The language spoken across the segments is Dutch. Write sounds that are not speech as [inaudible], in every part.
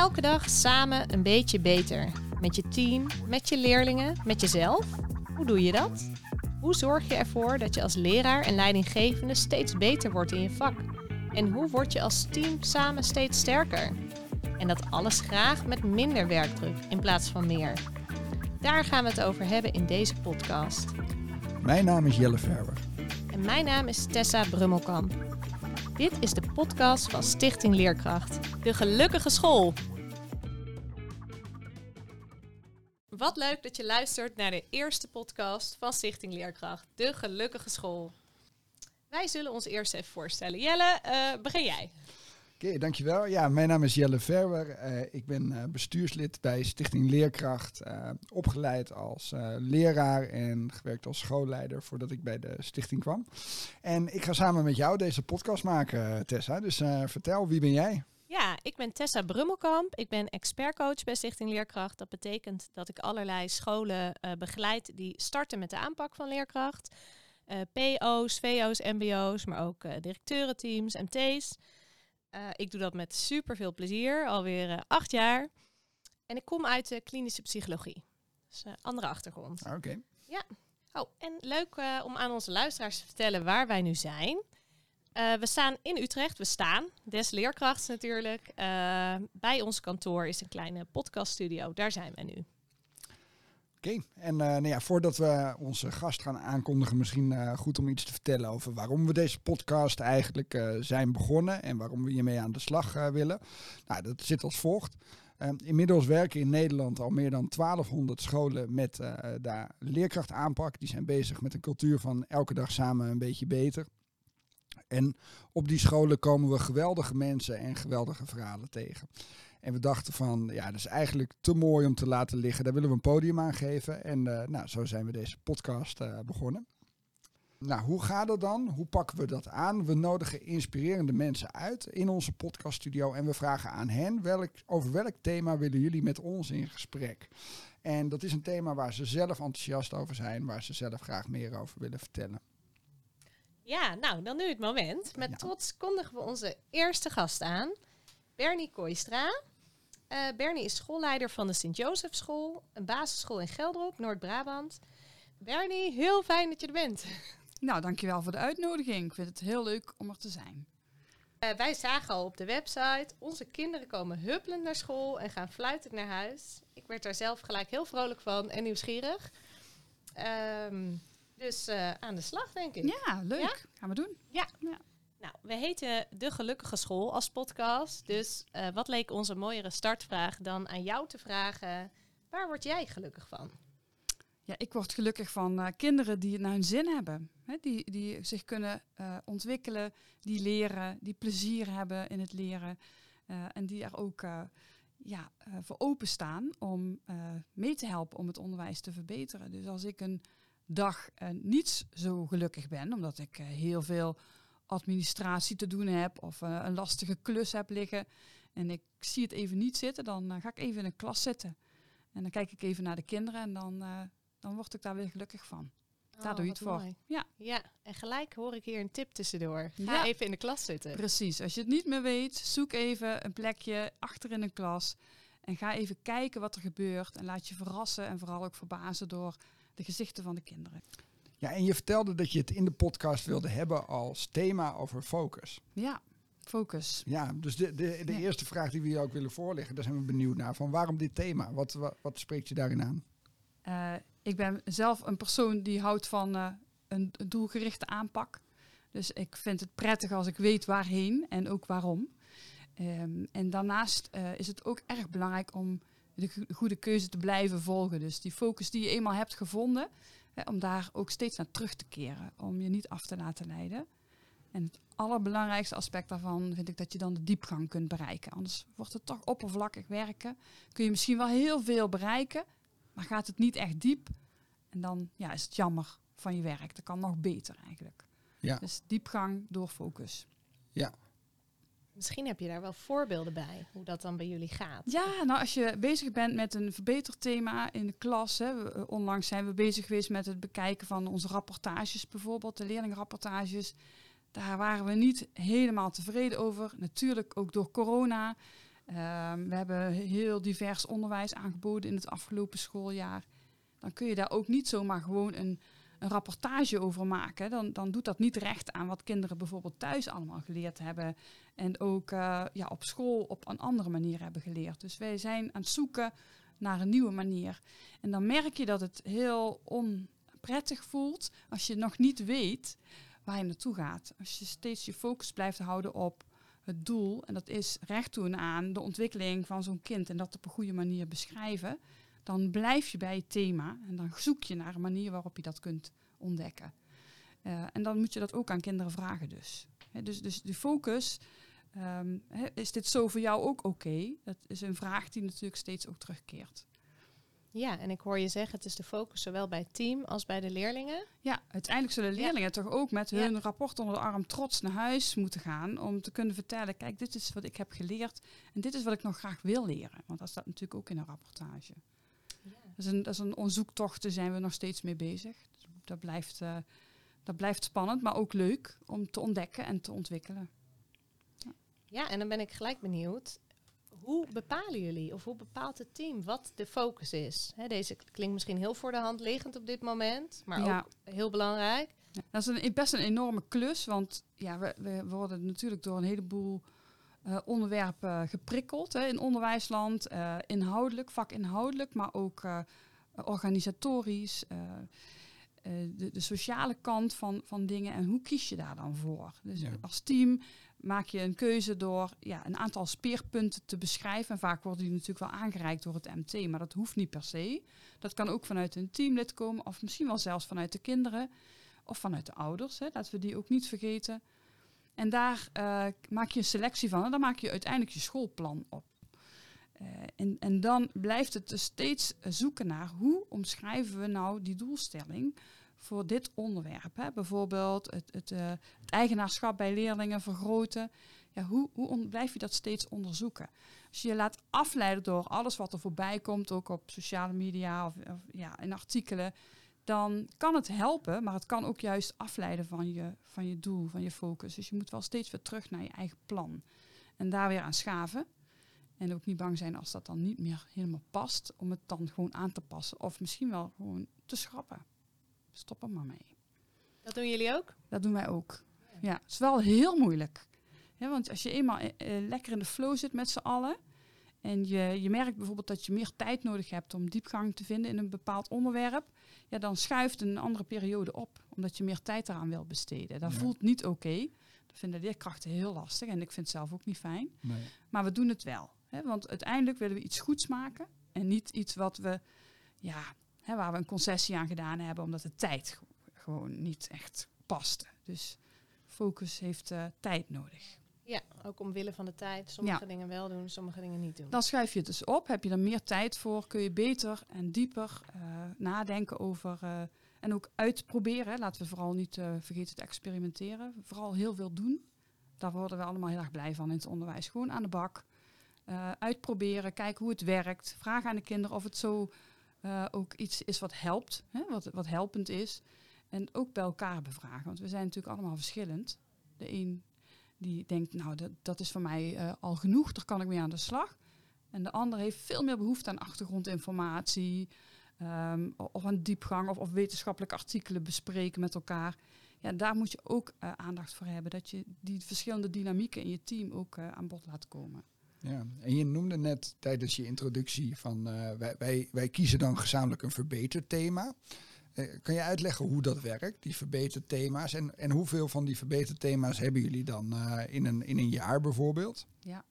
Elke dag samen een beetje beter. Met je team, met je leerlingen, met jezelf. Hoe doe je dat? Hoe zorg je ervoor dat je als leraar en leidinggevende steeds beter wordt in je vak? En hoe word je als team samen steeds sterker? En dat alles graag met minder werkdruk in plaats van meer. Daar gaan we het over hebben in deze podcast. Mijn naam is Jelle Verwer. En mijn naam is Tessa Brummelkamp. Dit is de podcast van Stichting Leerkracht, de gelukkige school. Wat leuk dat je luistert naar de eerste podcast van Stichting Leerkracht, de gelukkige school. Wij zullen ons eerst even voorstellen. Jelle, uh, begin jij. Oké, dankjewel. Ja, mijn naam is Jelle Verwer. Uh, ik ben uh, bestuurslid bij Stichting Leerkracht. Opgeleid als leraar en gewerkt als schoolleider voordat ik bij de stichting kwam. En ik ga samen met jou deze podcast maken, Tessa. Dus vertel, wie ben jij? Ja, ik ben Tessa Brummelkamp. Ik ben expertcoach bij Stichting Leerkracht. Dat betekent dat ik allerlei scholen begeleid die starten met de aanpak van leerkracht. PO's, VO's, MBO's, maar ook directeurenteams, MT's. Uh, ik doe dat met super veel plezier, alweer uh, acht jaar. En ik kom uit de klinische psychologie. Dus een uh, andere achtergrond. Oké. Okay. Ja. Oh, en leuk om aan onze luisteraars te vertellen waar wij nu zijn. We staan in Utrecht. We staan, des leerkrachts natuurlijk. bij ons kantoor is een kleine podcaststudio. Daar zijn we nu. Oké, en uh, nou ja, voordat we onze gast gaan aankondigen, misschien goed om iets te vertellen over waarom we deze podcast eigenlijk zijn begonnen en waarom we hiermee aan de slag willen. Nou, dat zit als volgt. Ehm, inmiddels werken in Nederland al meer dan 1200 scholen met daar leerkrachtaanpak. Die zijn bezig met een cultuur van elke dag samen een beetje beter. En op die scholen komen we geweldige mensen en geweldige verhalen tegen. En we dachten van, ja, dat is eigenlijk te mooi om te laten liggen. Daar willen we een podium aan geven. En uh, nou, zo zijn we deze podcast uh, begonnen. Nou, hoe gaat het dan? Hoe pakken we dat aan? We nodigen inspirerende mensen uit in onze podcaststudio en we vragen aan hen welk, over welk thema willen jullie met ons in gesprek. En dat is een thema waar ze zelf enthousiast over zijn, waar ze zelf graag meer over willen vertellen. Ja, nou, dan nu het moment. Met ja. trots kondigen we onze eerste gast aan, Bernie Kooistra. Uh, Bernie is schoolleider van de Sint-Jozef School, een basisschool in Gelderop, Noord-Brabant. Bernie, heel fijn dat je er bent. Nou, dankjewel voor de uitnodiging. Ik vind het heel leuk om er te zijn. Uh, wij zagen al op de website, onze kinderen komen huppelend naar school en gaan fluitend naar huis. Ik werd daar zelf gelijk heel vrolijk van en nieuwsgierig. Um, dus uh, aan de slag, denk ik. Ja, leuk. Ja? Gaan we doen. Ja. ja. Nou, we heten De Gelukkige School als podcast. Dus uh, wat leek onze mooiere startvraag dan aan jou te vragen: waar word jij gelukkig van? Ja, ik word gelukkig van uh, kinderen die het naar hun zin hebben. Hè, die, die zich kunnen ontwikkelen, die leren, die plezier hebben in het leren. en die er ook ja, voor openstaan om mee te helpen om het onderwijs te verbeteren. Dus als ik een dag niet zo gelukkig ben, omdat ik heel veel administratie te doen heb of uh, een lastige klus heb liggen en ik zie het even niet zitten, dan ga ik even in een klas zitten. En dan kijk ik even naar de kinderen en dan, dan word ik daar weer gelukkig van. Oh, daar doe je het voor. Ja. ja, en gelijk hoor ik hier een tip tussendoor. Ga ja. even in de klas zitten. Precies. Als je het niet meer weet, zoek even een plekje achter in een klas. En ga even kijken wat er gebeurt. En laat je verrassen en vooral ook verbazen door de gezichten van de kinderen. Ja, en je vertelde dat je het in de podcast wilde hebben als thema over focus. Ja, focus. Ja, dus de, de, de ja. eerste vraag die we je ook willen voorleggen, daar zijn we benieuwd naar. Van waarom dit thema? Wat, wat, wat spreekt je daarin aan? Uh, ik ben zelf een persoon die houdt van uh, een doelgerichte aanpak. Dus ik vind het prettig als ik weet waarheen en ook waarom. Um, en daarnaast uh, is het ook erg belangrijk om de goede keuze te blijven volgen. Dus die focus die je eenmaal hebt gevonden, om daar ook steeds naar terug te keren, om je niet af te laten leiden. En het allerbelangrijkste aspect daarvan vind ik dat je dan de diepgang kunt bereiken. Anders wordt het toch oppervlakkig werken. Kun je misschien wel heel veel bereiken, maar gaat het niet echt diep. En dan ja, is het jammer van je werk. Dat kan nog beter eigenlijk. Ja. Dus diepgang door focus. Ja, Misschien heb je daar wel voorbeelden bij, hoe dat dan bij jullie gaat. Ja, nou als je bezig bent met een verbeterthema in de klas. Hè, we, onlangs zijn we bezig geweest met het bekijken van onze rapportages bijvoorbeeld, de leerlingrapportages. Daar waren we niet helemaal tevreden over. Natuurlijk ook door corona. Ehm, we hebben heel divers onderwijs aangeboden in het afgelopen schooljaar. Dan kun je daar ook niet zomaar gewoon een, een rapportage over maken. Dan, dan doet dat niet recht aan wat kinderen bijvoorbeeld thuis allemaal geleerd hebben. En ook eh, ja, op school op een andere manier hebben geleerd. Dus wij zijn aan het zoeken naar een nieuwe manier. En dan merk je dat het heel onprettig voelt als je nog niet weet waar je naartoe gaat. Als je steeds je focus blijft houden op het doel, en dat is recht doen aan de ontwikkeling van zo'n kind en dat op een goede manier beschrijven, dan blijf je bij het thema en dan zoek je naar een manier waarop je dat kunt ontdekken. Uh, en dan moet je dat ook aan kinderen vragen dus. dus, dus de focus, um, is dit zo voor jou ook oké? Dat is een vraag die natuurlijk steeds ook terugkeert. Ja, en ik hoor je zeggen, het is de focus zowel bij het team als bij de leerlingen. Ja, uiteindelijk zullen leerlingen toch ook met hun rapport onder de arm trots naar huis moeten gaan om te kunnen vertellen, kijk, dit is wat ik heb geleerd en dit is wat ik nog graag wil leren. Want dat staat natuurlijk ook in een rapportage. Dat, is een, dat is een onderzoektocht, daar zijn we nog steeds mee bezig. Dat blijft, uh, dat blijft spannend, maar ook leuk om te ontdekken en te ontwikkelen. Ja. ja, en dan ben ik gelijk benieuwd hoe bepalen jullie of hoe bepaalt het team wat de focus is? deze klinkt misschien heel voor de hand liggend op dit moment, maar ook heel belangrijk. dat is een, best een enorme klus, want ja, we, we worden natuurlijk door een heleboel uh, onderwerpen geprikkeld hè, in onderwijsland. Uh, inhoudelijk, vakinhoudelijk, maar ook uh, organisatorisch. De, de, sociale kant van, van dingen en hoe kies je daar dan voor? Dus als team maak je een keuze door ja, een aantal speerpunten te beschrijven. En vaak worden die natuurlijk wel aangereikt door het MT, maar dat hoeft niet per se. Dat kan ook vanuit een teamlid komen, of misschien wel zelfs vanuit de kinderen of vanuit de ouders. Hè. Laten we die ook niet vergeten. En daar uh, maak je een selectie van en dan maak je uiteindelijk je schoolplan op. Uh, en, en dan blijft het dus steeds zoeken naar hoe omschrijven we nou die doelstelling voor dit onderwerp. Hè? Bijvoorbeeld het, het, het, eigenaarschap bij leerlingen vergroten. Ja, hoe, hoe blijf je dat steeds onderzoeken? Als je je laat afleiden door alles wat er voorbij komt, ook op sociale media of, of ja, in artikelen, dan kan het helpen, maar het kan ook juist afleiden van je, van je doel, van je focus. Dus je moet wel steeds weer terug naar je eigen plan. En daar weer aan schaven. En ook niet bang zijn als dat dan niet meer helemaal past, om het dan gewoon aan te passen. Of misschien wel gewoon te schrappen stop er maar mee. Dat doen jullie ook? Dat doen wij ook. Ja, het is wel heel moeilijk. Ja, want als je eenmaal eh, eh, lekker in de flow zit met z'n allen. En je, je merkt bijvoorbeeld dat je meer tijd nodig hebt om diepgang te vinden in een bepaald onderwerp. Ja, dan schuift een andere periode op. Omdat je meer tijd eraan wil besteden. Dat voelt niet oké. Dat vinden leerkrachten heel lastig. En ik vind het zelf ook niet fijn. Nee. Maar we doen het wel. Hè, want uiteindelijk willen we iets goeds maken. En niet iets wat we ja, Hè, waar we een concessie aan gedaan hebben, omdat de tijd gewoon niet echt paste. Dus focus heeft uh, tijd nodig. Ja, ook omwille van de tijd. Sommige dingen wel doen, sommige dingen niet doen. Dan schuif je het dus op. Heb je er meer tijd voor, kun je beter en dieper uh, nadenken over uh, en ook uitproberen. Laten we vooral niet vergeten te experimenteren. Vooral heel veel doen. Daar worden we allemaal heel erg blij van in het onderwijs. Gewoon aan de bak. uitproberen, kijken hoe het werkt. Vragen aan de kinderen of het zo ook iets is wat helpt, hè, wat, wat helpend is. En ook bij elkaar bevragen. Want we zijn natuurlijk allemaal verschillend. De een die denkt, nou, dat, dat is voor mij uh, al genoeg, daar kan ik mee aan de slag. En de ander heeft veel meer behoefte aan achtergrondinformatie, um, of aan diepgang, of, of wetenschappelijke artikelen bespreken met elkaar. Ja, daar moet je ook uh, aandacht voor hebben, dat je die verschillende dynamieken in je team ook aan bod laat komen. Ja, en je noemde net tijdens je introductie van wij, wij, wij kiezen dan gezamenlijk een verbeterd thema. Uh, kan je uitleggen hoe dat werkt, die verbeterd thema's? En, en hoeveel van die verbeterd thema's hebben jullie dan uh, in, een, in een jaar bijvoorbeeld? Ja,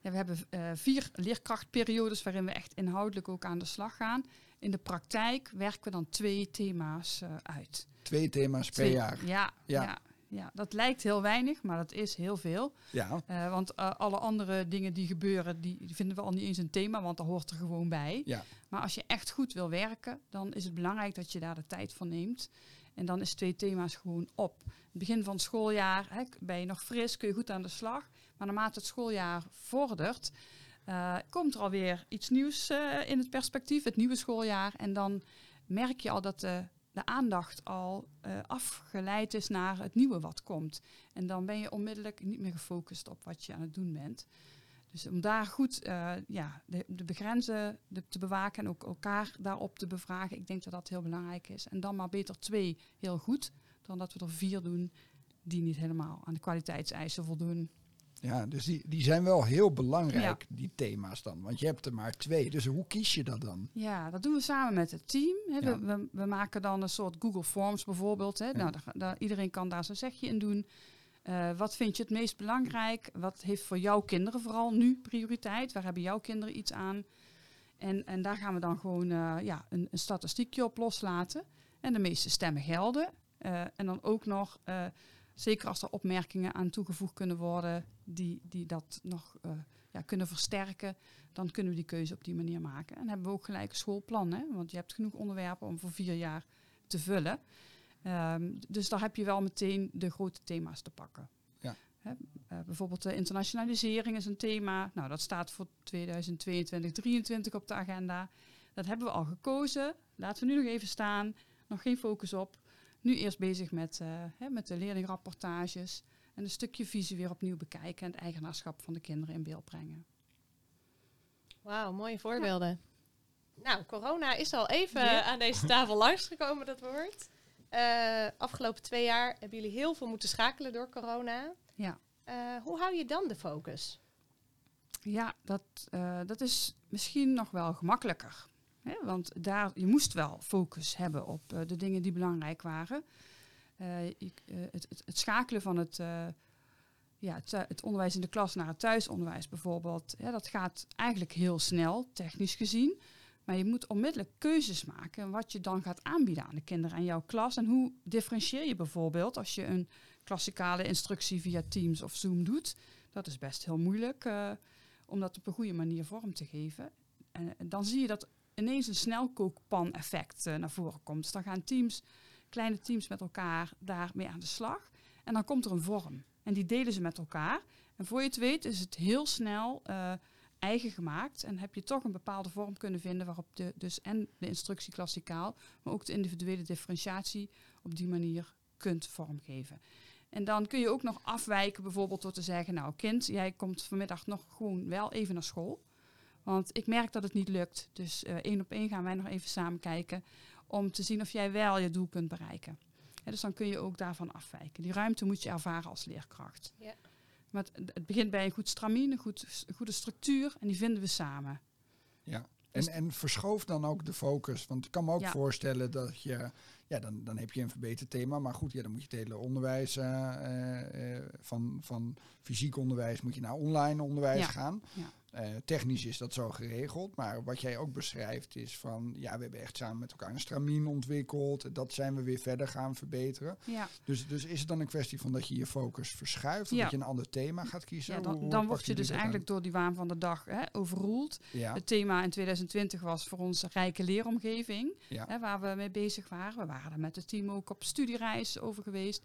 ja we hebben vier leerkrachtperiodes waarin we echt inhoudelijk ook aan de slag gaan. In de praktijk werken we dan twee thema's uit. Twee thema's per jaar? ja. ja. ja ja, dat lijkt heel weinig, maar dat is heel veel. Ja. Uh, want uh, alle andere dingen die gebeuren, die, vinden we al niet eens een thema, want dat hoort er gewoon bij. Ja. Maar als je echt goed wil werken, dan is het belangrijk dat je daar de tijd voor neemt. En dan is twee thema's gewoon op. Het begin van het schooljaar hè, ben je nog fris, kun je goed aan de slag. Maar naarmate het schooljaar vordert, uh, komt er alweer iets nieuws in het perspectief, het nieuwe schooljaar. En dan merk je al dat de de aandacht al uh, afgeleid is naar het nieuwe wat komt. En dan ben je onmiddellijk niet meer gefocust op wat je aan het doen bent. Dus om daar goed eh, ja, de, de begrenzen te bewaken en ook elkaar daarop te bevragen. Ik denk dat dat heel belangrijk is. En dan maar beter twee heel goed, dan dat we er vier doen die niet helemaal aan de kwaliteitseisen voldoen. Ja, dus die, die zijn wel heel belangrijk, die thema's dan. Want je hebt er maar twee. Dus hoe kies je dat dan? Ja, dat doen we samen met het team. Ja. We, we, we maken dan een soort Google Forms bijvoorbeeld. Hè. Ja. Nou, daar, daar- iedereen kan daar zijn zegje in doen. Eh, wat vind je het meest belangrijk? Wat heeft voor jouw kinderen vooral nu prioriteit? Waar hebben jouw kinderen iets aan? En, en daar gaan we dan gewoon eh, ja, een, een statistiekje op loslaten. En de meeste stemmen gelden. Eh, en dan ook nog, zeker als er opmerkingen aan toegevoegd kunnen worden die, die dat nog eh, ja, kunnen versterken, dan kunnen we die keuze op die manier maken. En hebben we ook gelijk een schoolplan, hè? want je hebt genoeg onderwerpen om voor vier jaar te vullen. Ehm, dus daar heb je wel meteen de grote thema's te pakken. Ja. Hè, eh, bijvoorbeeld de internationalisering is een thema. Nou, dat staat voor 2022, 2023 op de agenda. Dat hebben we al gekozen. Laten we nu nog even staan. Nog geen focus op. Nu eerst bezig met, eh, hè, met de leerlingrapportages. En een stukje visie weer opnieuw bekijken. En het eigenaarschap van de kinderen in beeld brengen. Wauw, mooie voorbeelden. Nou, corona is al even Ja. aan deze tafel [laughs] langsgekomen, dat woord. Eh, afgelopen twee jaar hebben jullie heel veel moeten schakelen door corona. Ja. Eh, hoe hou je dan de focus? Ja, dat, dat is misschien nog wel gemakkelijker. Hè? Want daar, je moest wel focus hebben op eh, de dingen die belangrijk waren. Eh, ik, eh, het, het, het schakelen van het, eh, ja, het, het onderwijs in de klas naar het thuisonderwijs bijvoorbeeld, dat gaat eigenlijk heel snel, technisch gezien. Maar je moet onmiddellijk keuzes maken wat je dan gaat aanbieden aan de kinderen en jouw klas. En hoe differentieer je bijvoorbeeld als je een klassikale instructie via Teams of Zoom doet. Dat is best heel moeilijk eh, om dat op een goede manier vorm te geven. En, en dan zie je dat ineens een snelkookpan-effect eh, naar voren komt. Dus dan gaan teams, kleine teams met elkaar daarmee aan de slag. En dan komt er een vorm. En die delen ze met elkaar. En voor je het weet is het heel snel eh, eigen gemaakt. En heb je toch een bepaalde vorm kunnen vinden waarop de, dus en de instructie klassikaal, maar ook de individuele differentiatie op die manier kunt vormgeven. En dan kun je ook nog afwijken, bijvoorbeeld door te zeggen: Nou, kind, jij komt vanmiddag nog gewoon wel even naar school. Want ik merk dat het niet lukt. Dus eh, één op één gaan wij nog even samen kijken. Om te zien of jij wel je doel kunt bereiken. Hè, dus dan kun je ook daarvan afwijken. Die ruimte moet je ervaren als leerkracht. Ja. Maar het, het begint bij een goed stramien, een goed, een goede structuur. En die vinden we samen. Ja. Dus- En, en verschoof dan ook de focus. Want ik kan me ook Ja. voorstellen dat je... Ja, dan, dan heb je een verbeterd thema. Maar goed, ja, dan moet je het hele onderwijs... eh, eh, eh, van, van fysiek onderwijs moet je naar online onderwijs Ja. gaan. Ja. Eh, technisch is dat zo geregeld. Maar wat jij ook beschrijft is van... Ja, we hebben echt samen met elkaar een stramien ontwikkeld. Dat zijn we weer verder gaan verbeteren. Ja, Dus, dus is het dan een kwestie van dat je je focus verschuift? Ja. dat je een ander thema gaat kiezen? ja dan, hoe dan pakken word je dus aan? eigenlijk door die waan van de dag hè, overroeld. Het thema in 2020 was voor ons rijke leeromgeving, hè, waar we mee bezig waren. We waren er met het team ook op studiereis over geweest.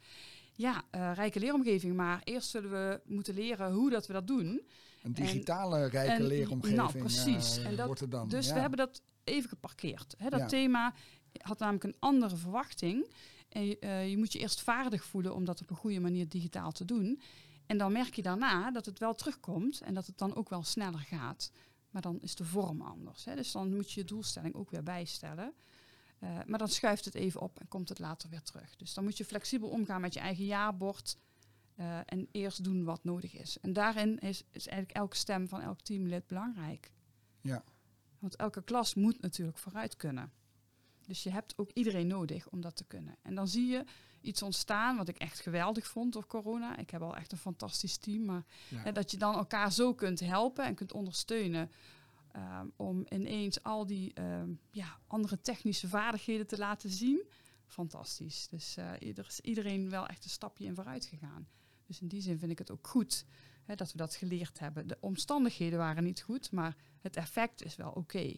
Ja, eh, rijke leeromgeving, maar eerst zullen we moeten leren hoe dat we dat doen. Een digitale rijke en- leeromgeving nou, precies. eh, En dat- wordt er dan. Dus ja. we hebben dat even geparkeerd. Hè, dat Ja. thema had namelijk een andere verwachting. En je, eh, je moet je eerst vaardig voelen om dat op een goede manier digitaal te doen. En dan merk je daarna dat het wel terugkomt en dat het dan ook wel sneller gaat. Maar dan is de vorm anders. Hè. Dus dan moet je je doelstelling ook weer bijstellen. Eh, maar dan schuift het even op en komt het later weer terug. Dus dan moet je flexibel omgaan met je eigen jaarbord. Eh, en eerst doen wat nodig is. En daarin is, is eigenlijk elke stem van elk teamlid belangrijk. Ja. Want elke klas moet natuurlijk vooruit kunnen. Dus je hebt ook iedereen nodig om dat te kunnen. En dan zie je iets ontstaan wat ik echt geweldig vond door corona. Ik heb al echt een fantastisch team. Maar Ja. hè, dat je dan elkaar zo kunt helpen en kunt ondersteunen. ehm, om ineens al die ehm, ja, andere technische vaardigheden te laten zien. Fantastisch. Dus eh, er is iedereen wel echt een stapje in vooruit gegaan. Dus in die zin vind ik het ook goed hè, dat we dat geleerd hebben. De omstandigheden waren niet goed, maar het effect is wel oké.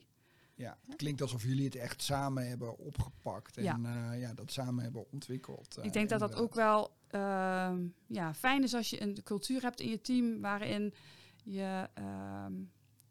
Ja, het klinkt alsof jullie het echt samen hebben opgepakt en Ja. ja, ja dat samen hebben ontwikkeld. eh, ik denk dat dat ook wel ehm, ja, fijn is als je een cultuur hebt in je team waarin je ehm,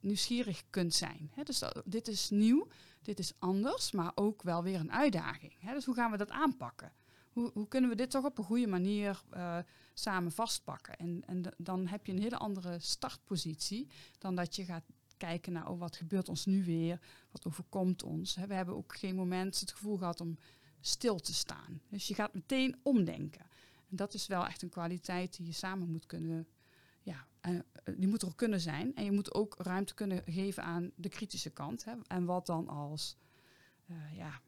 nieuwsgierig kunt zijn. Dus dat- dit is nieuw, dit is anders, maar ook wel weer een uitdaging. Dus hoe gaan we dat aanpakken? Hoe, hoe kunnen we dit toch op een goede manier uh, samen vastpakken? En, en dan heb je een hele andere startpositie dan dat je gaat kijken naar oh, wat gebeurt ons nu weer, wat overkomt ons. We hebben ook geen moment het gevoel gehad om stil te staan. Dus je gaat meteen omdenken. En dat is wel echt een kwaliteit die je samen moet kunnen, ja, uh, die moet er kunnen zijn. En je moet ook ruimte kunnen geven aan de kritische kant. Hè. En wat dan als, ja,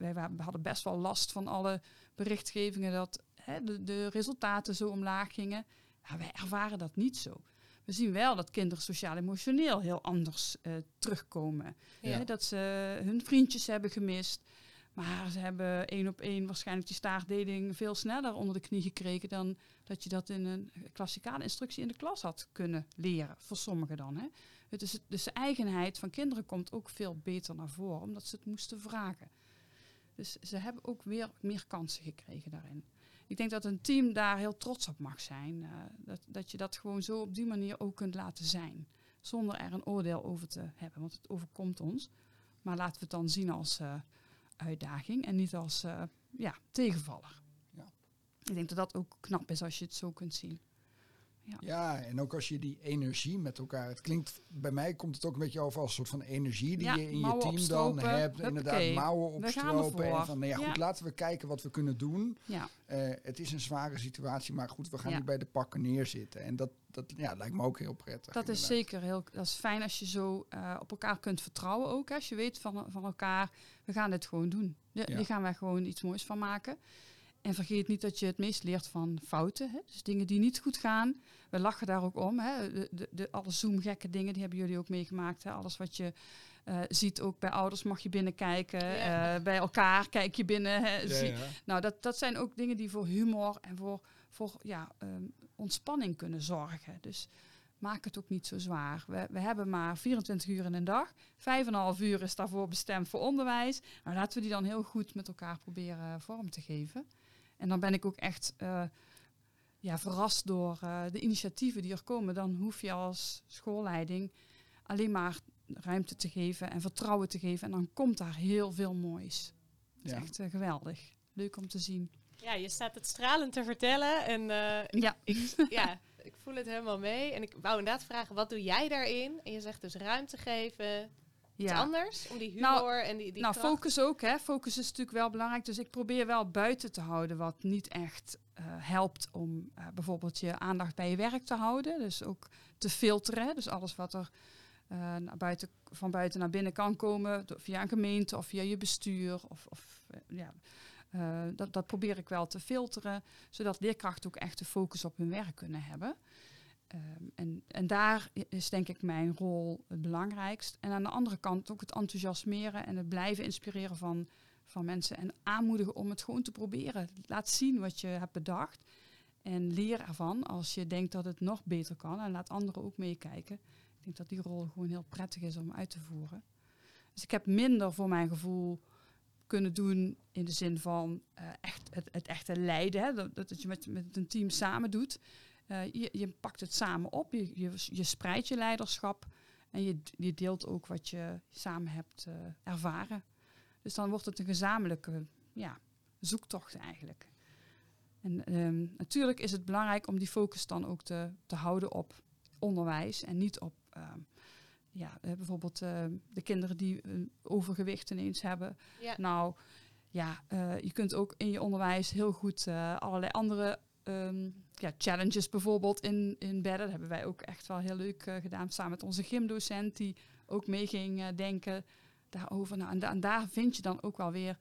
wij, hadden best wel last van alle berichtgevingen dat hè, de, de, resultaten zo omlaag gingen. Ja, wij ervaren dat niet zo. We zien wel dat kinderen sociaal-emotioneel heel anders uh, terugkomen. Ja. Hè, dat ze hun vriendjes hebben gemist. Maar ze hebben één op één waarschijnlijk die staartdeling veel sneller onder de knie gekregen dan dat je dat in een klassikale instructie in de klas had kunnen leren. Voor sommigen dan. Hè. Het is, dus de eigenheid van kinderen komt ook veel beter naar voren, omdat ze het moesten vragen. Dus ze hebben ook weer meer kansen gekregen daarin. Ik denk dat een team daar heel trots op mag zijn. Uh, dat, dat je dat gewoon zo op die manier ook kunt laten zijn. Zonder er een oordeel over te hebben, want het overkomt ons. Maar laten we het dan zien als uh, uitdaging en niet als uh, ja, tegenvaller. Ja. Ik denk dat dat ook knap is als je het zo kunt zien. Ja. ja, en ook als je die energie met elkaar. Het klinkt bij mij komt het ook een beetje over als een soort van energie die ja, je in je team dan hebt. Inderdaad, mouwen opstropen. En van nou ja, goed, laten we kijken wat we kunnen doen. Ja. Uh, het is een zware situatie, maar goed, we gaan niet bij de pakken neerzitten. En dat, dat ja, lijkt me ook heel prettig. Dat is zeker heel dat is fijn als je zo uh, op elkaar kunt vertrouwen ook. Als je weet van, van elkaar, we gaan dit gewoon doen. Die gaan wij gewoon iets moois van maken. En vergeet niet dat je het meest leert van fouten. Hè? Dus dingen die niet goed gaan. We lachen daar ook om. Hè? De, de, de, alle Zoom-gekke dingen, die hebben jullie ook meegemaakt. Hè? Alles wat je uh, ziet, ook bij ouders mag je binnenkijken. Ja. Uh, bij elkaar kijk je binnen. Hè? Ja, ja. Nou, dat, dat zijn ook dingen die voor humor en voor, voor ja, um, ontspanning kunnen zorgen. Dus maak het ook niet zo zwaar. We, we hebben maar 24 uur in een dag. Vijf en een half uur is daarvoor bestemd voor onderwijs. Nou, laten we die dan heel goed met elkaar proberen vorm te geven. En dan ben ik ook echt uh, ja, verrast door uh, de initiatieven die er komen. Dan hoef je als schoolleiding alleen maar ruimte te geven en vertrouwen te geven. En dan komt daar heel veel moois. Dat is ja. echt uh, geweldig. Leuk om te zien. Ja, je staat het stralend te vertellen. En ja. Ik, [laughs] ja, ik voel het helemaal mee. En ik wou inderdaad vragen, wat doe jij daarin? En je zegt dus ruimte geven, ja. anders? Om die humor nou, en die, die Nou, focus ook. Hè. Focus is natuurlijk wel belangrijk. Dus ik probeer wel buiten te houden wat niet echt uh, helpt om uh, bijvoorbeeld je aandacht bij je werk te houden. Dus ook te filteren. Dus alles wat er uh, naar buiten, van buiten naar binnen kan komen. Via een gemeente of via je bestuur. Of, of ja, dat, dat probeer ik wel te filteren. Zodat leerkrachten ook echt de focus op hun werk kunnen hebben. Um, en, en daar is denk ik mijn rol het belangrijkst. En aan de andere kant ook het enthousiasmeren en het blijven inspireren van, van mensen. En aanmoedigen om het gewoon te proberen. Laat zien wat je hebt bedacht. En leer ervan als je denkt dat het nog beter kan. En laat anderen ook meekijken. Ik denk dat die rol gewoon heel prettig is om uit te voeren. Dus ik heb minder voor mijn gevoel kunnen doen in de zin van uh, echt het, het echte leiden. Hè? Dat, dat je met, met een team samen doet. Uh, je, je, pakt het samen op, je, je, je spreidt je leiderschap en je, je, deelt ook wat je samen hebt uh, ervaren. Dus dan wordt het een gezamenlijke ja, zoektocht eigenlijk. En um, natuurlijk is het belangrijk om die focus dan ook te, te houden op onderwijs en niet op uh, ja, uh, bijvoorbeeld de kinderen die overgewicht ineens hebben. Ja. Nou, ja, je kunt ook in je onderwijs heel goed allerlei andere um, ja, challenges bijvoorbeeld in, in bedden. Dat hebben wij ook echt wel heel leuk uh, gedaan. Samen met onze gymdocent die ook mee ging uh, denken daarover. Nou, en, da en, daar vind je dan ook wel weer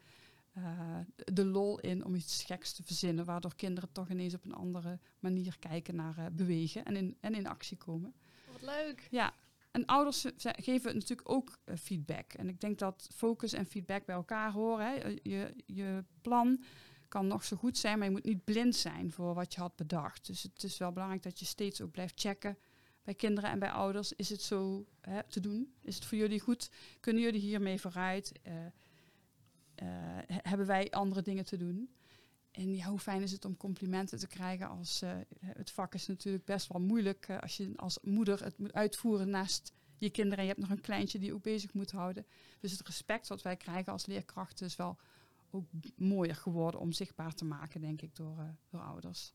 uh, de lol in om iets geks te verzinnen. Waardoor kinderen toch ineens op een andere manier kijken naar bewegen en in, en in actie komen. Wat leuk. Ja, en ouders geven natuurlijk ook feedback. En ik denk dat focus en feedback bij elkaar horen. Hè. Je, je plan kan nog zo goed zijn, maar je moet niet blind zijn voor wat je had bedacht. Dus het is wel belangrijk dat je steeds ook blijft checken bij kinderen en bij ouders. Is het zo hè, te doen? Is het voor jullie goed? Kunnen jullie hiermee vooruit? Uh, uh, hebben wij andere dingen te doen? En ja, hoe fijn is het om complimenten te krijgen als uh, het vak is natuurlijk best wel moeilijk als je als moeder het moet uitvoeren naast je kinderen en je hebt nog een kleintje die ook bezig moet houden. Dus het respect wat wij krijgen als leerkrachten is wel ook mooier geworden om zichtbaar te maken, denk ik, door, uh, door ouders.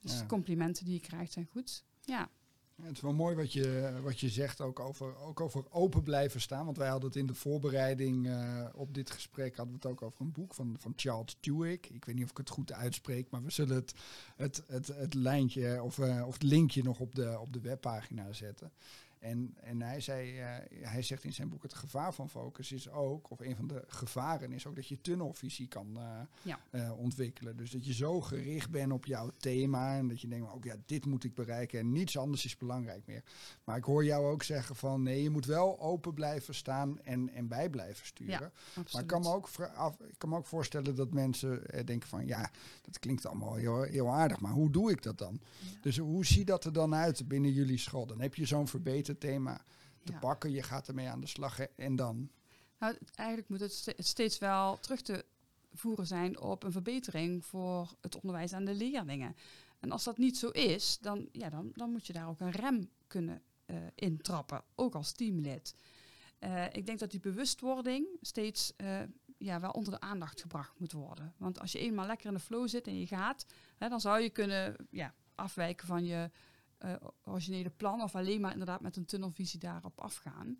Dus Ja. de complimenten die je krijgt zijn goed. Ja, Ja, Het is wel mooi wat je, wat je zegt, ook over, ook over open blijven staan. Want wij hadden het in de voorbereiding eh, op dit gesprek hadden we het ook over een boek van, van Charles Duhigg. Ik weet niet of ik het goed uitspreek, maar we zullen het, het, het, het lijntje of, eh, of het linkje nog op de, op de webpagina zetten. En, en hij, zei, eh, hij zegt in zijn boek: het gevaar van focus is ook, of een van de gevaren is ook dat je tunnelvisie kan eh, Ja. eh, ontwikkelen. Dus dat je zo gericht bent op jouw thema en dat je denkt: ook ja, dit moet ik bereiken en niets anders is belangrijk meer. Maar ik hoor jou ook zeggen van nee, je moet wel open blijven staan en, en bij blijven sturen. Ja. Maar ik kan, me ook af, ik kan me ook voorstellen dat mensen denken van ja, dat klinkt allemaal heel, heel aardig, maar hoe doe ik dat dan? Ja. Dus hoe ziet dat er dan uit binnen jullie school? Dan heb je zo'n verbeterd thema te Ja. pakken, je gaat ermee aan de slag en dan? Nou, het- eigenlijk moet het ste- het steeds wel terug te voeren zijn op een verbetering voor het onderwijs aan de leerlingen. En als dat niet zo is, dan, ja, dan, dan moet je daar ook een rem kunnen eh, intrappen, ook als teamlid. Eh, ik denk dat die bewustwording steeds eh, ja, wel onder de aandacht gebracht moet worden. Want als je eenmaal lekker in de flow zit en je gaat, hè, dan zou je kunnen ja, afwijken van je eh, originele plan of alleen maar inderdaad met een tunnelvisie daarop afgaan.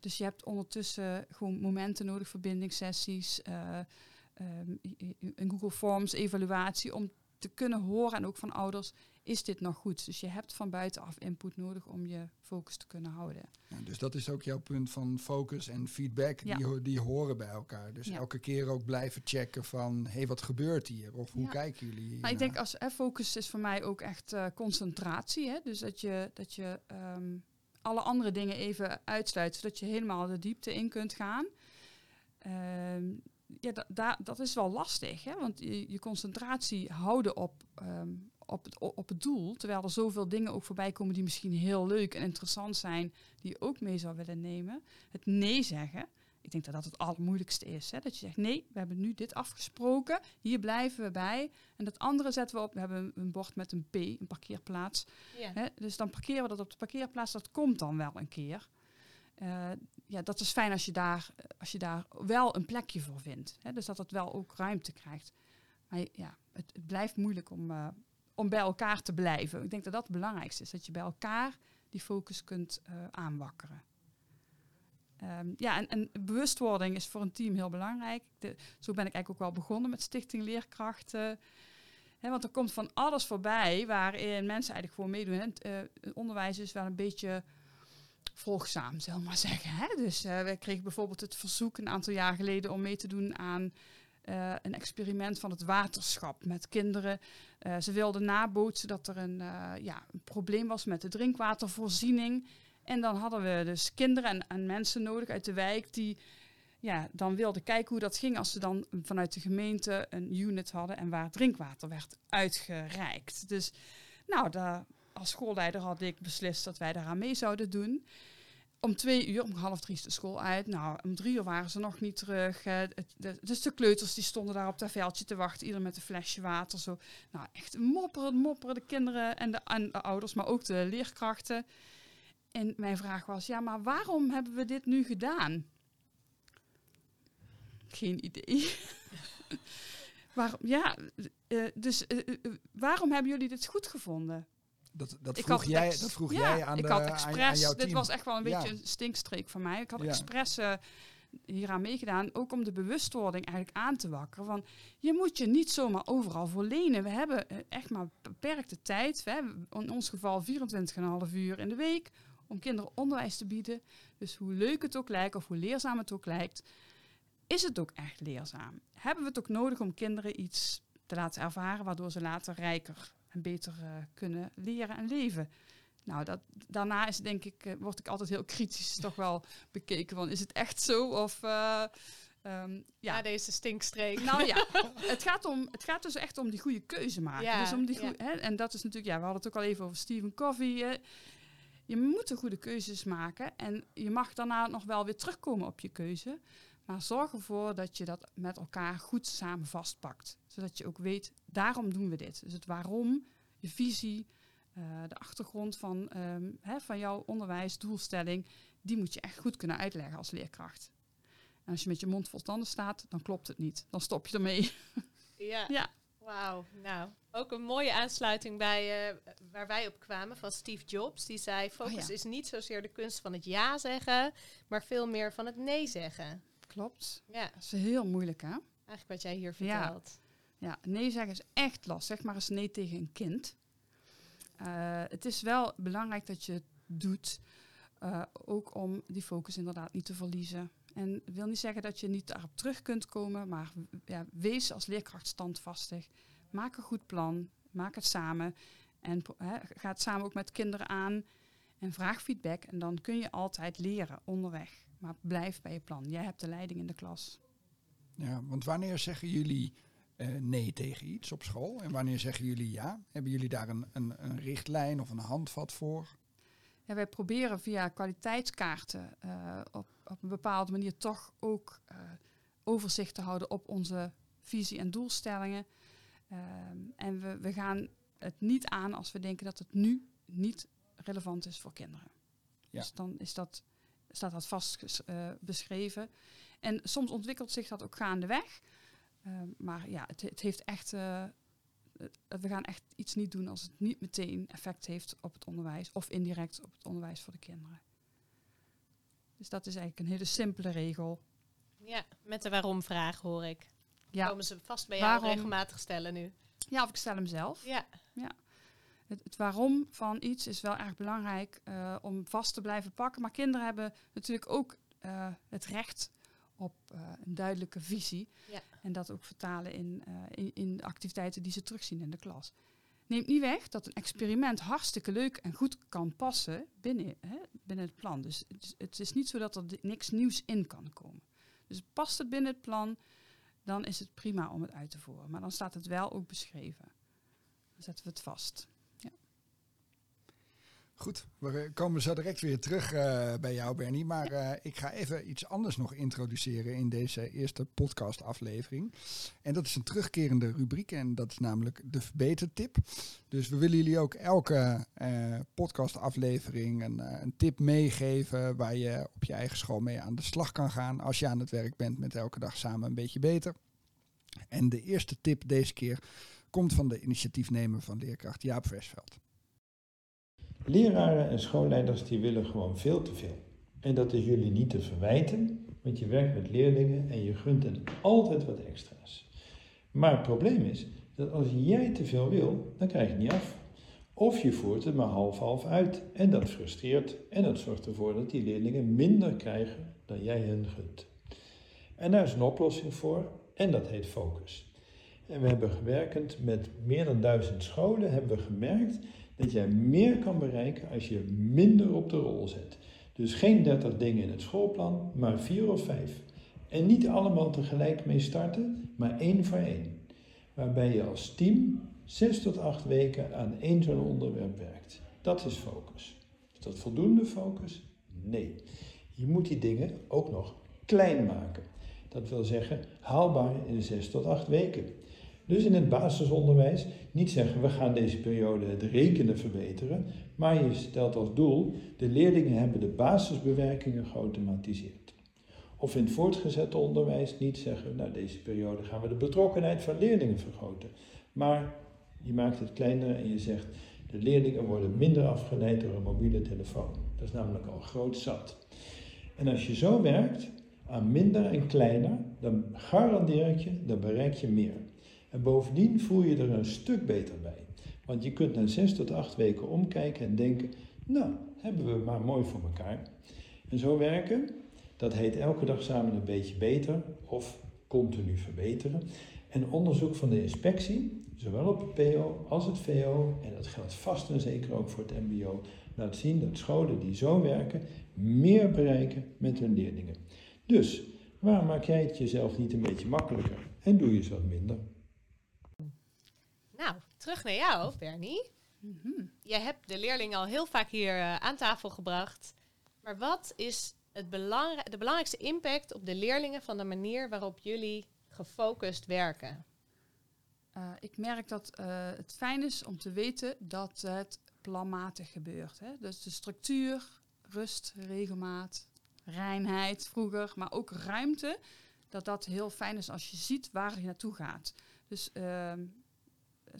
Dus je hebt ondertussen gewoon momenten nodig, verbindingssessies, eh, ehm, i- i- een Google Forms evaluatie om te kunnen horen en ook van ouders, is dit nog goed? Dus je hebt van buitenaf input nodig om je focus te kunnen houden. Ja, dus dat is ook jouw punt van focus en feedback, Ja. die, die horen bij elkaar. Dus Ja. elke keer ook blijven checken van hé, hey, wat gebeurt hier? Of hoe kijken jullie hier? Nou, ik denk als hè, focus is voor mij ook echt eh, concentratie. Hè? Dus dat je, dat je ehm, alle andere dingen even uitsluit, zodat je helemaal de diepte in kunt gaan. Ehm, ja, da- da- dat is wel lastig, hè? want je, je concentratie houden op, ehm, op, het, op het doel, terwijl er zoveel dingen ook voorbij komen die misschien heel leuk en interessant zijn, die je ook mee zou willen nemen. Het nee zeggen, ik denk dat dat het allermoeilijkste is. Hè? Dat je zegt, nee, we hebben nu dit afgesproken, hier blijven we bij. En dat andere zetten we op, we hebben een, een bord met een P, een parkeerplaats. Ja. Hè? Dus dan parkeren we dat op de parkeerplaats, dat komt dan wel een keer. Eh, ja, dat is fijn als je daar, als je daar wel een plekje voor vindt. Hè? Dus dat het wel ook ruimte krijgt. Maar ja, het, blijft moeilijk om, eh, om bij elkaar te blijven. Ik denk dat dat het belangrijkste is. Dat je bij elkaar die focus kunt eh, aanwakkeren. Ehm, ja, en, en bewustwording is voor een team heel belangrijk. Zo ben ik eigenlijk ook wel begonnen met Stichting Leerkrachten. Want er komt van alles voorbij waarin mensen eigenlijk gewoon meedoen. Het onderwijs is wel een beetje volgzaam, zal maar zeggen. Hè? Dus eh we kregen bijvoorbeeld het verzoek een aantal jaar geleden om mee te doen aan eh, een experiment van het waterschap met kinderen. Eh, ze wilden nabootsen dat er een, ja, een probleem was met de drinkwatervoorziening. En dan hadden we dus kinderen en, en mensen nodig uit de wijk die ja, dan wilden kijken hoe dat ging als ze dan vanuit de gemeente een unit hadden en waar drinkwater werd uitgereikt. Dus nou, daar, als schoolleider had ik beslist dat wij daaraan mee zouden doen. Om twee uur, om half drie is de school uit. Nou, om drie uur waren ze nog niet terug. Dus de kleuters die stonden daar op dat veldje te wachten. Ieder met een flesje water. Zo. Nou, echt mopperen, mopperen de kinderen en de, en de ouders, maar ook de leerkrachten. En mijn vraag was, ja, maar waarom hebben we dit nu gedaan? Geen idee. [laughs] waarom, ja, eh, dus eh, eh, waarom hebben jullie dit goed gevonden? Dat, dat Ik vroeg, had jij, dat vroeg ja, jij aan, ik de, had expres, aan dit was echt wel een beetje Ja. een stinkstreek van mij. Ik had expres eh, hieraan meegedaan, ook om de bewustwording eigenlijk aan te wakkeren. Van, je moet je niet zomaar overal voor lenen. We hebben eh, echt maar beperkte tijd. We hebben in ons geval 24,5 uur in de week om kinderen onderwijs te bieden. Dus hoe leuk het ook lijkt of hoe leerzaam het ook lijkt, is het ook echt leerzaam. Hebben we het ook nodig om kinderen iets te laten ervaren, waardoor ze later rijker en beter eh, kunnen leren en leven. Nou, dat, daarna is denk ik, eh, word ik altijd heel kritisch toch wel bekeken van, is het echt zo? Of, eh, ehm, Ja, ja, deze stinkstreek. nou ja, [laughs] het gaat, om, het gaat dus echt om die goede keuze maken. Ja, dus om die ja. hè, en dat is natuurlijk, ja, we hadden het ook al even over Stephen Covey. hè. Je moet de goede keuzes maken en je mag daarna nog wel weer terugkomen op je keuze. Maar zorg ervoor dat je dat met elkaar goed samen vastpakt. Zodat je ook weet, daarom doen we dit. Dus het waarom, je visie, eh, de achtergrond van, ehm, hè, van jouw onderwijs, doelstelling, die moet je echt goed kunnen uitleggen als leerkracht. En als je met je mond vol tanden staat, dan klopt het niet. Dan stop je ermee. [laughs] Ja. Ja. Wauw. Nou, ook een mooie aansluiting bij eh, waar wij op kwamen van Steve Jobs. Die zei: focus Oh ja. is niet zozeer de kunst van het ja zeggen, maar veel meer van het nee zeggen. Klopt. Ja, Dat is heel moeilijk, hè? eigenlijk wat jij hier Ja. vertelt. Ja, nee zeggen is echt lastig. Zeg maar eens nee tegen een kind. Eh, het is wel belangrijk dat je het doet. eh, ook om die focus inderdaad niet te verliezen. En wil niet zeggen dat je niet daarop terug kunt komen. Maar ja, wees als leerkracht standvastig. Maak een goed plan. Maak het samen. En hè, ga het samen ook met kinderen aan. En vraag feedback. En dan kun je altijd leren onderweg. Maar blijf bij je plan. Jij hebt de leiding in de klas. Ja, want wanneer zeggen jullie nee tegen iets op school? En wanneer zeggen jullie ja? Hebben jullie daar een, een, een richtlijn of een handvat voor? Ja, wij proberen via kwaliteitskaarten eh, op, op een bepaalde manier toch ook eh, overzicht te houden op onze visie en doelstellingen. En we, we gaan het niet aan als we denken dat het nu niet relevant is voor kinderen. Ja. Dus dan is dat, staat dat vast eh, beschreven. En soms ontwikkelt zich dat ook gaandeweg. Ehm, maar ja, het, het heeft echt. eh, eh, we gaan echt iets niet doen als het niet meteen effect heeft op het onderwijs of indirect op het onderwijs voor de kinderen. Dus dat is eigenlijk een hele simpele regel. Ja, met de waarom-vraag hoor ik. Ja, Komen ze vast bij jou Waarom? regelmatig stellen nu. ja of ik stel hem zelf. Ja, Het, het waarom van iets is wel erg belangrijk eh, om vast te blijven pakken. Maar kinderen hebben natuurlijk ook het recht op eh, een duidelijke visie. Ja. En dat ook vertalen in, eh, in, in activiteiten die ze terugzien in de klas. Neemt niet weg dat een experiment hartstikke leuk en goed kan passen binnen, hè, binnen het plan. Dus het is, het is niet zo dat er niks nieuws in kan komen. Dus past het binnen het plan, dan is het prima om het uit te voeren. Maar dan staat het wel ook beschreven. Dan zetten we het vast. Goed, we komen zo direct weer terug eh, bij jou, Bernie. Maar eh, ik ga even iets anders nog introduceren in deze eerste podcastaflevering. En dat is een terugkerende rubriek en dat is namelijk de verbetertip. Dus we willen jullie ook elke eh, podcastaflevering een, een tip meegeven waar je op je eigen school mee aan de slag kan gaan als je aan het werk bent met elke dag samen een beetje beter. En de eerste tip deze keer komt van de initiatiefnemer van leerkracht Jaap Versveld. Leraren en schoolleiders die willen gewoon veel te veel. En dat is jullie niet te verwijten, want je werkt met leerlingen en je gunt hen altijd wat extra's. Maar het probleem is dat als jij te veel wil, dan krijg je het niet af. Of je voert het maar half-half uit en dat frustreert en dat zorgt ervoor dat die leerlingen minder krijgen dan jij hen gunt. En daar is een oplossing voor en dat heet focus. En we hebben gewerkt met meer dan duizend scholen, hebben we gemerkt dat jij meer kan bereiken als je minder op de rol zet. Dus geen 30 dingen in het schoolplan, maar vier of vijf. En niet allemaal tegelijk mee starten, maar één voor één. Waarbij je als team zes tot acht weken aan één zo'n onderwerp werkt. Dat is focus. Is dat voldoende focus? Nee. Je moet die dingen ook nog klein maken. Dat wil zeggen haalbaar in zes tot acht weken. Dus in het basisonderwijs niet zeggen we gaan deze periode het rekenen verbeteren, maar je stelt als doel de leerlingen hebben de basisbewerkingen geautomatiseerd. Of in het voortgezet onderwijs niet zeggen nou deze periode gaan we de betrokkenheid van leerlingen vergroten, maar je maakt het kleiner en je zegt de leerlingen worden minder afgeleid door een mobiele telefoon. Dat is namelijk al groot zat. En als je zo werkt aan minder en kleiner, dan garandeer ik je, dan bereik je meer. En bovendien voel je er een stuk beter bij. Want je kunt na zes tot acht weken omkijken en denken, nou, hebben we maar mooi voor elkaar. En zo werken, dat heet elke dag samen een beetje beter of continu verbeteren. En onderzoek van de inspectie, zowel op het PO als het VO, en dat geldt vast en zeker ook voor het MBO, laat zien dat scholen die zo werken meer bereiken met hun leerlingen. Dus, waarom maak jij het jezelf niet een beetje makkelijker en doe je eens wat minder? Terug naar jou, Bernie. Mhm. Jij hebt de leerlingen al heel vaak hier eh, aan tafel gebracht. Maar wat is het de belangrijkste impact op de leerlingen van de manier waarop jullie gefocust werken? Eh, ik merk dat eh, het fijn is om te weten dat het planmatig gebeurt. Hè? Dus de structuur, rust, regelmaat, reinheid vroeger, maar ook ruimte. Dat dat heel fijn is als je ziet waar je naartoe gaat. Dus ehm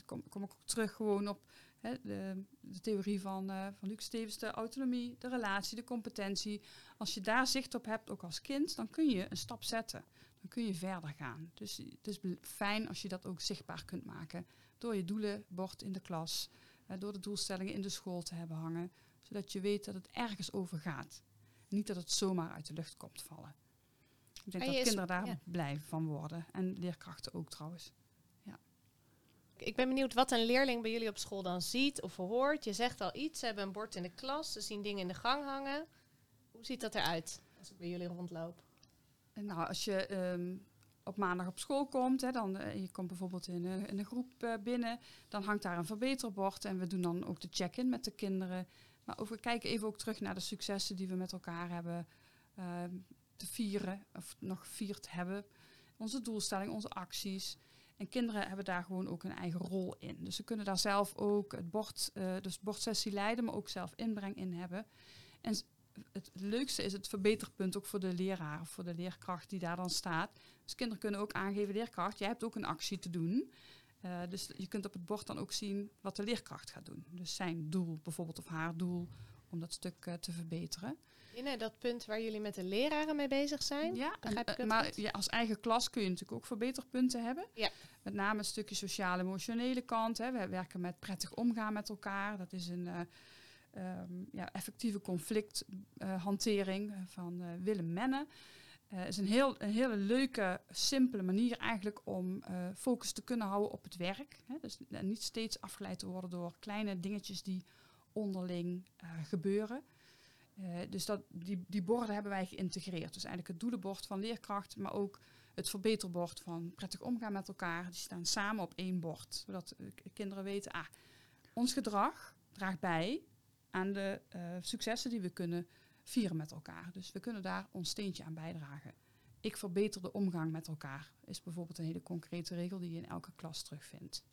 kom, kom ik ook terug gewoon op hè, de, de theorie van, eh van Luc Stevens, de autonomie, de relatie, de competentie. Als je daar zicht op hebt, ook als kind, dan kun je een stap zetten. Dan kun je verder gaan. Dus het is fijn als je dat ook zichtbaar kunt maken. Door je doelenbord in de klas, eh, door de doelstellingen in de school te hebben hangen. Zodat je weet dat het ergens over gaat. Niet dat het zomaar uit de lucht komt vallen. Ik denk En je dat kinderen daar ja. blij van worden. En leerkrachten ook trouwens. Ik ben benieuwd wat een leerling bij jullie op school dan ziet of hoort. Je zegt al iets, ze hebben een bord in de klas, ze zien dingen in de gang hangen. Hoe ziet dat eruit als ik bij jullie rondloop? Nou, als je ehm, op maandag op school komt, hè, dan, eh, je komt bijvoorbeeld in in een groep eh, binnen, dan hangt daar een verbeterbord en we doen dan ook de check-in met de kinderen. Maar we kijken even ook terug naar de successen die we met elkaar hebben ehm, te vieren, of nog gevierd hebben. Onze doelstelling, onze acties. En kinderen hebben daar gewoon ook een eigen rol in. Dus ze kunnen daar zelf ook het bord, eh, dus bordsessie leiden, maar ook zelf inbreng in hebben. En het leukste is het verbeterpunt ook voor de leraar of voor de leerkracht die daar dan staat. Dus kinderen kunnen ook aangeven, leerkracht, jij hebt ook een actie te doen. Eh, dus je kunt op het bord dan ook zien wat de leerkracht gaat doen. Dus zijn doel bijvoorbeeld of haar doel om dat stuk eh, te verbeteren. Binnen dat punt waar jullie met de leraren mee bezig zijn? Ja, Begrijp ik eh, het maar goed? ja, als eigen klas kun je natuurlijk ook verbeterpunten hebben. Ja. Met name een stukje sociaal-emotionele kant. Hè. We werken met prettig omgaan met elkaar. Dat is een eh, ehm, ja, effectieve conflicthantering van eh, Willem Menne. Het is een, heel, een hele leuke, simpele manier eigenlijk om eh, focus te kunnen houden op het werk. Hè. Dus eh, niet steeds afgeleid te worden door kleine dingetjes die onderling eh, gebeuren. Eh, dus dat, die, die borden hebben wij geïntegreerd. Dus eigenlijk het doelenbord van leerkracht, maar ook het verbeterbord van prettig omgaan met elkaar. Die staan samen op één bord. Zodat eh, kinderen weten, ah, ons gedrag draagt bij aan de eh, successen die we kunnen vieren met elkaar. Dus we kunnen daar ons steentje aan bijdragen. Ik verbeter de omgang met elkaar. Is bijvoorbeeld een hele concrete regel die je in elke klas terugvindt.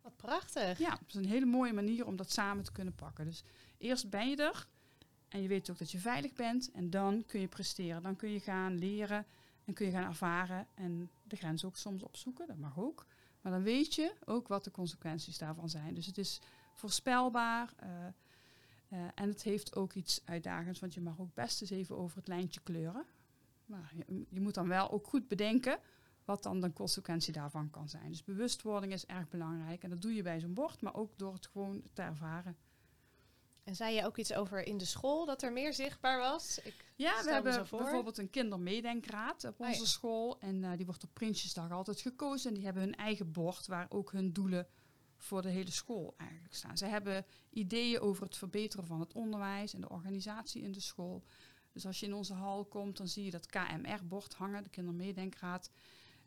Wat prachtig. Ja, het is een hele mooie manier om dat samen te kunnen pakken. Dus eerst ben je er en je weet ook dat je veilig bent. En dan kun je presteren. Dan kun je gaan leren en kun je gaan ervaren. En de grens ook soms opzoeken, dat mag ook. Maar dan weet je ook wat de consequenties daarvan zijn. Dus het is voorspelbaar. eh, eh, en het heeft ook iets uitdagends, want je mag ook best eens even over het lijntje kleuren. Maar je, je moet dan wel ook goed bedenken wat dan de consequentie daarvan kan zijn. Dus bewustwording is erg belangrijk. En dat doe je bij zo'n bord, maar ook door het gewoon te ervaren. En zei je ook iets over in de school, dat er meer zichtbaar was? Ik Ja, we hebben bijvoorbeeld een kindermeedenkraad op Oh onze ja. school. En eh, die wordt op Prinsjesdag altijd gekozen. En die hebben hun eigen bord waar ook hun doelen voor de hele school eigenlijk staan. Ze hebben ideeën over het verbeteren van het onderwijs en de organisatie in de school. Dus als je in onze hal komt, dan zie je dat KMR-bord hangen, de kindermeedenkraad.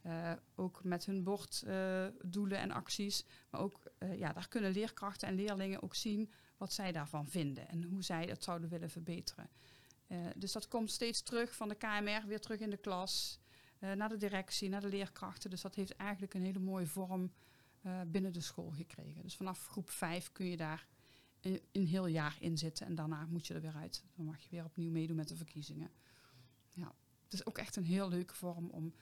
Eh, ook met hun borddoelen doelen en acties. Maar ook, eh, ja, daar kunnen leerkrachten en leerlingen ook zien wat zij daarvan vinden. En hoe zij dat zouden willen verbeteren. Eh, dus dat komt steeds terug van de KMR, weer terug in de klas. eh, naar de directie, naar de leerkrachten. Dus dat heeft eigenlijk een hele mooie vorm eh, binnen de school gekregen. Dus vanaf groep 5 kun je daar een, een heel jaar in zitten. En daarna moet je er weer uit. Dan mag je weer opnieuw meedoen met de verkiezingen. Ja, het is ook echt een heel leuke vorm om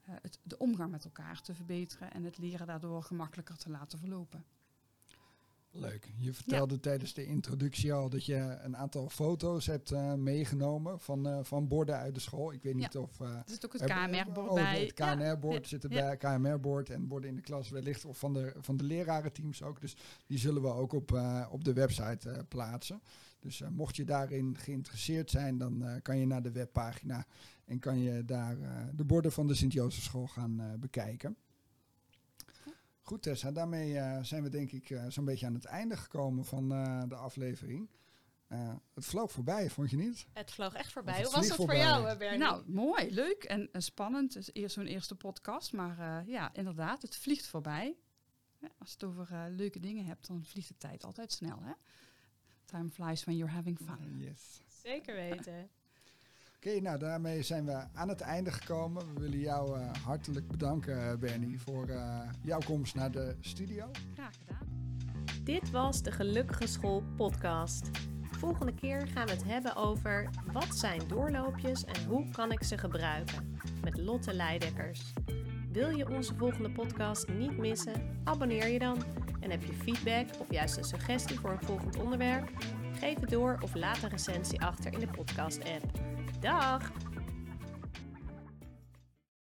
het, de omgang met elkaar te verbeteren. En het leren daardoor gemakkelijker te laten verlopen. Leuk. Je vertelde tijdens de introductie al dat je een aantal foto's hebt eh, meegenomen van, eh, van borden uit de school. Ik weet niet of... eh, Er zit ook het KMR-bord oh, bij. Het KNR-bord Ja, zit erbij, KMR-bord en borden in de klas wellicht of van de, van de lerarenteams ook. Dus die zullen we ook op, op de website plaatsen. Dus mocht je daarin geïnteresseerd zijn, dan kan je naar de webpagina en kan je daar de borden van de Sint-Jozefschool gaan bekijken. Goed Tessa, daarmee eh, zijn we denk ik eh, zo'n beetje aan het einde gekomen van eh, de aflevering. Eh, het vloog voorbij, vond je niet? Het vloog echt voorbij. Hoe was het voor jou, Bernie? Nou, mooi, leuk en, en spannend. Het is eerst zo'n eerste podcast, maar eh, ja, inderdaad, het vliegt voorbij. Ja, als je het over leuke dingen hebt, dan vliegt de tijd altijd snel, hè? Time flies when you're having fun. Yes. Zeker weten. Oké, nou daarmee zijn we aan het einde gekomen. We willen jou eh, hartelijk bedanken, eh, Bernie, voor eh, jouw komst naar de studio. Graag gedaan. Dit was de Gelukkige School podcast. Volgende keer gaan we het hebben over wat zijn doorloopjes en hoe kan ik ze gebruiken met Lotte Leidekkers. Wil je onze volgende podcast niet missen? Abonneer je dan. En heb je feedback of juist een suggestie voor een volgend onderwerp? Geef het door of laat een recensie achter in de podcast-app. Dag!